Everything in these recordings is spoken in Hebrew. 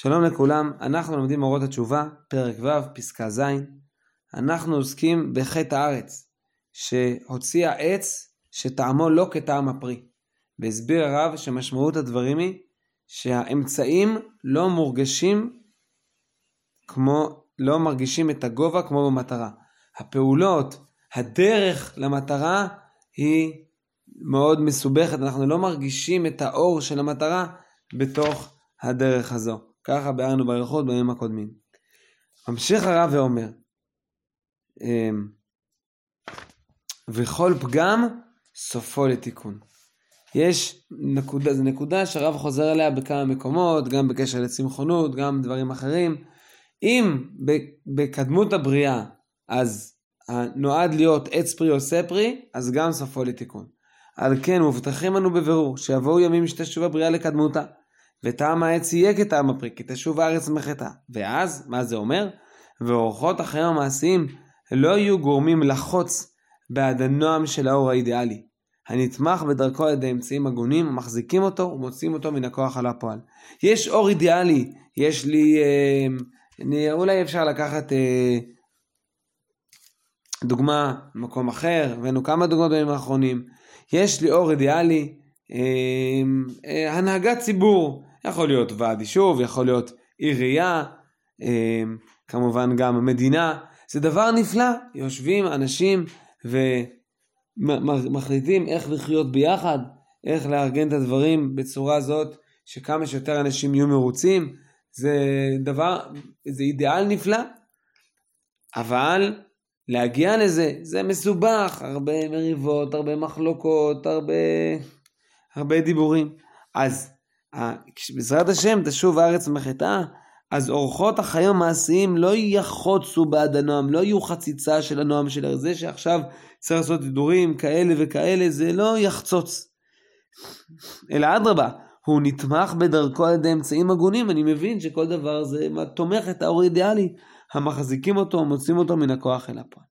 שלום לכולם, אנחנו לומדים אורות התשובה, פרק ו', פסקה ז'. אנחנו עוסקים בחטא הארץ, שהוציאה עץ שטעמו לא כטעם הפרי. והסביר הרב שמשמעות הדברים היא שהאמצעים לא מורגשים כמו, לא מרגישים את הגובה כמו במטרה. הפעולות, הדרך למטרה היא מאוד מסובכת, אנחנו לא מרגישים את האור של המטרה בתוך הדרך הזו. ככה ביארנו ברכות בימים הקודמים. ממשיך הרב ואומר, אמ, וכל פגם סופו לתיקון. יש נקודה, זו נקודה שהרב חוזר אליה בכמה מקומות, גם בקשר לצמחונות, גם דברים אחרים. אם בקדמות הבריאה, אז נועד להיות עץ פרי עושה פרי, אז גם סופו לתיקון. על כן מובטחים לנו בבירור שיבואו ימים שתשוב הבריאה לקדמותה. וטעם העץ יהיה כטעם הפרי, כי תשוב הארץ מחטא. ואז, מה זה אומר? ואורחות החיים המעשיים לא יהיו גורמים לחוץ בעד הנועם של האור האידיאלי, הנתמך בדרכו על ידי אמצעים הגונים, מחזיקים אותו ומוציאים אותו מן הכוח על הפועל. יש אור אידיאלי, יש לי, אה, אני, אולי אפשר לקחת אה, דוגמה במקום אחר, הבאנו כמה דוגמאות בימים האחרונים. יש לי אור אידיאלי, אה, אה, הנהגת ציבור, יכול להיות ועד יישוב, יכול להיות עירייה, אה, כמובן גם מדינה. זה דבר נפלא, יושבים אנשים ומחליטים איך לחיות ביחד, איך לארגן את הדברים בצורה זאת שכמה שיותר אנשים יהיו מרוצים. זה דבר, זה אידיאל נפלא, אבל להגיע לזה, זה מסובך, הרבה מריבות, הרבה מחלוקות, הרבה, הרבה דיבורים. אז כשבעזרת השם תשוב הארץ מחטאה, אז אורחות החיים המעשיים לא יחוצו בעד הנועם, לא יהיו חציצה של הנועם של זה שעכשיו צריך לעשות דידורים כאלה וכאלה, זה לא יחצוץ. אלא אדרבה, הוא נתמך בדרכו על ידי אמצעים הגונים, אני מבין שכל דבר זה תומך את האור האידיאלי, המחזיקים אותו, מוצאים אותו מן הכוח אל הפועל.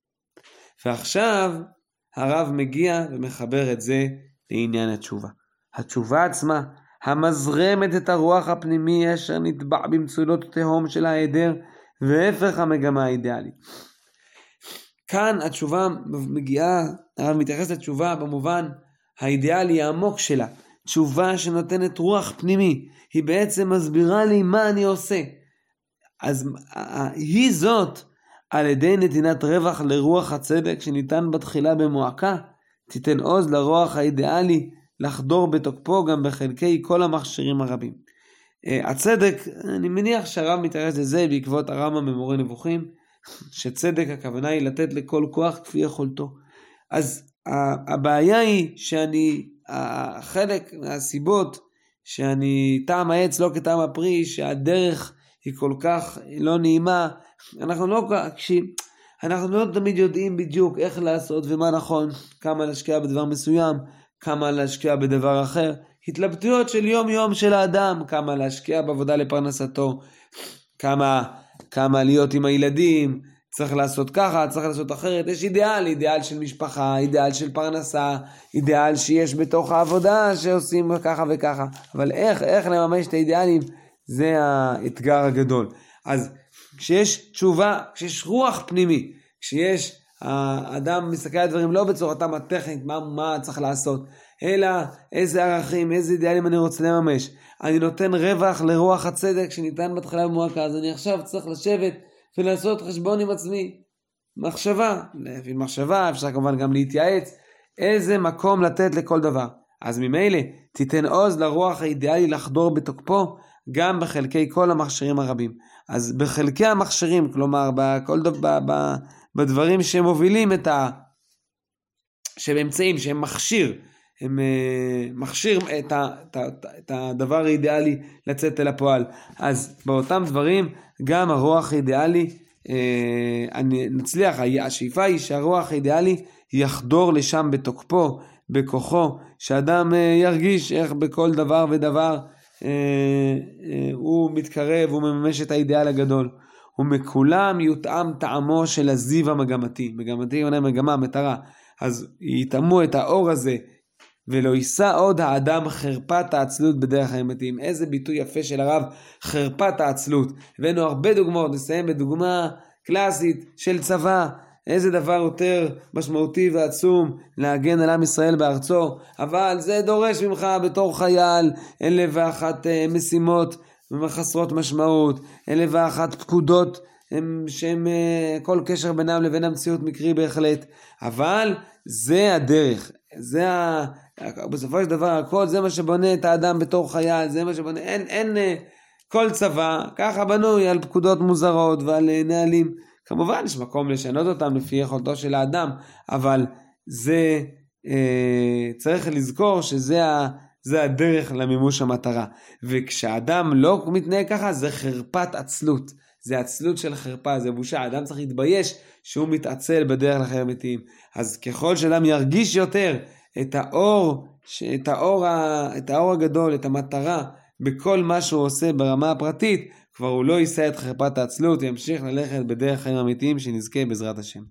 ועכשיו הרב מגיע ומחבר את זה לעניין התשובה. התשובה עצמה המזרמת את הרוח הפנימי אשר נטבע במצולות תהום של ההיעדר, והפך המגמה האידיאלית. כאן התשובה מגיעה, הרב מתייחס לתשובה במובן האידיאלי העמוק שלה. תשובה שנותנת רוח פנימי, היא בעצם מסבירה לי מה אני עושה. אז היא זאת, על ידי נתינת רווח לרוח הצדק שניתן בתחילה במועקה, תיתן עוז לרוח האידיאלי לחדור בתוקפו גם בחלקי כל המכשירים הרבים. Uh, הצדק, אני מניח שהרב מתייחס לזה בעקבות הרמב"ם במורה נבוכים, שצדק הכוונה היא לתת לכל כוח כפי יכולתו. אז הבעיה היא שאני, חלק מהסיבות שאני טעם העץ לא כטעם הפרי, שהדרך היא כל כך לא נעימה, אנחנו לא, כש, אנחנו לא תמיד יודעים בדיוק איך לעשות ומה נכון, כמה להשקיע בדבר מסוים, כמה להשקיע בדבר אחר, התלבטויות של יום יום של האדם, כמה להשקיע בעבודה לפרנסתו, כמה, כמה להיות עם הילדים, צריך לעשות ככה, צריך לעשות אחרת, יש אידיאל, אידיאל של משפחה, אידיאל של פרנסה, אידיאל שיש בתוך העבודה שעושים ככה וככה, אבל איך, איך לממש את האידיאלים, זה האתגר הגדול. אז כשיש תשובה, כשיש רוח פנימי, כשיש האדם מסתכל על דברים לא בצורתם הטכנית, מה, מה צריך לעשות, אלא איזה ערכים, איזה אידיאלים אני רוצה לממש. אני נותן רווח לרוח הצדק שניתן בתחילה במועקה, אז אני עכשיו צריך לשבת ולעשות חשבון עם עצמי. מחשבה, להבין מחשבה, אפשר כמובן גם להתייעץ, איזה מקום לתת לכל דבר. אז ממילא תיתן עוז לרוח האידיאלי לחדור בתוקפו גם בחלקי כל המכשירים הרבים. אז בחלקי המכשירים, כלומר בכל דבר, בדברים שמובילים את ה... שהם אמצעים, שהם מכשיר, הם uh, מכשיר את, ה, את, ה, את הדבר האידיאלי לצאת אל הפועל. אז באותם דברים גם הרוח האידיאלי, uh, אני נצליח, השאיפה היא שהרוח האידיאלי יחדור לשם בתוקפו, בכוחו, שאדם uh, ירגיש איך בכל דבר ודבר uh, uh, הוא מתקרב, הוא מממש את האידיאל הגדול. ומכולם יותאם טעמו של הזיו המגמתי. מגמתי, הכוונה מגמה, מטרה. אז יטעמו את האור הזה ולא יישא עוד האדם חרפת העצלות בדרך האמתיים. איזה ביטוי יפה של הרב, חרפת העצלות. הבאנו הרבה דוגמאות, נסיים בדוגמה קלאסית של צבא. איזה דבר יותר משמעותי ועצום להגן על עם ישראל בארצו, אבל זה דורש ממך בתור חייל אלף ואחת אה, משימות חסרות משמעות, אלף ואחת פקודות שהן אה, כל קשר בינם לבין המציאות מקרי בהחלט, אבל זה הדרך, זה ה... בסופו של דבר הכל זה מה שבונה את האדם בתור חייל, זה מה שבונה, אין, אין, אה, כל צבא ככה בנוי על פקודות מוזרות ועל נהלים. כמובן יש מקום לשנות אותם לפי יכולתו של האדם, אבל זה, אה, צריך לזכור שזה ה, זה הדרך למימוש המטרה. וכשאדם לא מתנהג ככה זה חרפת עצלות. זה עצלות של חרפה, זה בושה. האדם צריך להתבייש שהוא מתעצל בדרך לחיים אמיתיים. אז ככל שאדם ירגיש יותר את האור, את האור, את האור הגדול, את המטרה, בכל מה שהוא עושה ברמה הפרטית, כבר הוא לא יישא את חרפת העצלות, ימשיך ללכת בדרך חיים אמיתיים שנזכה בעזרת השם.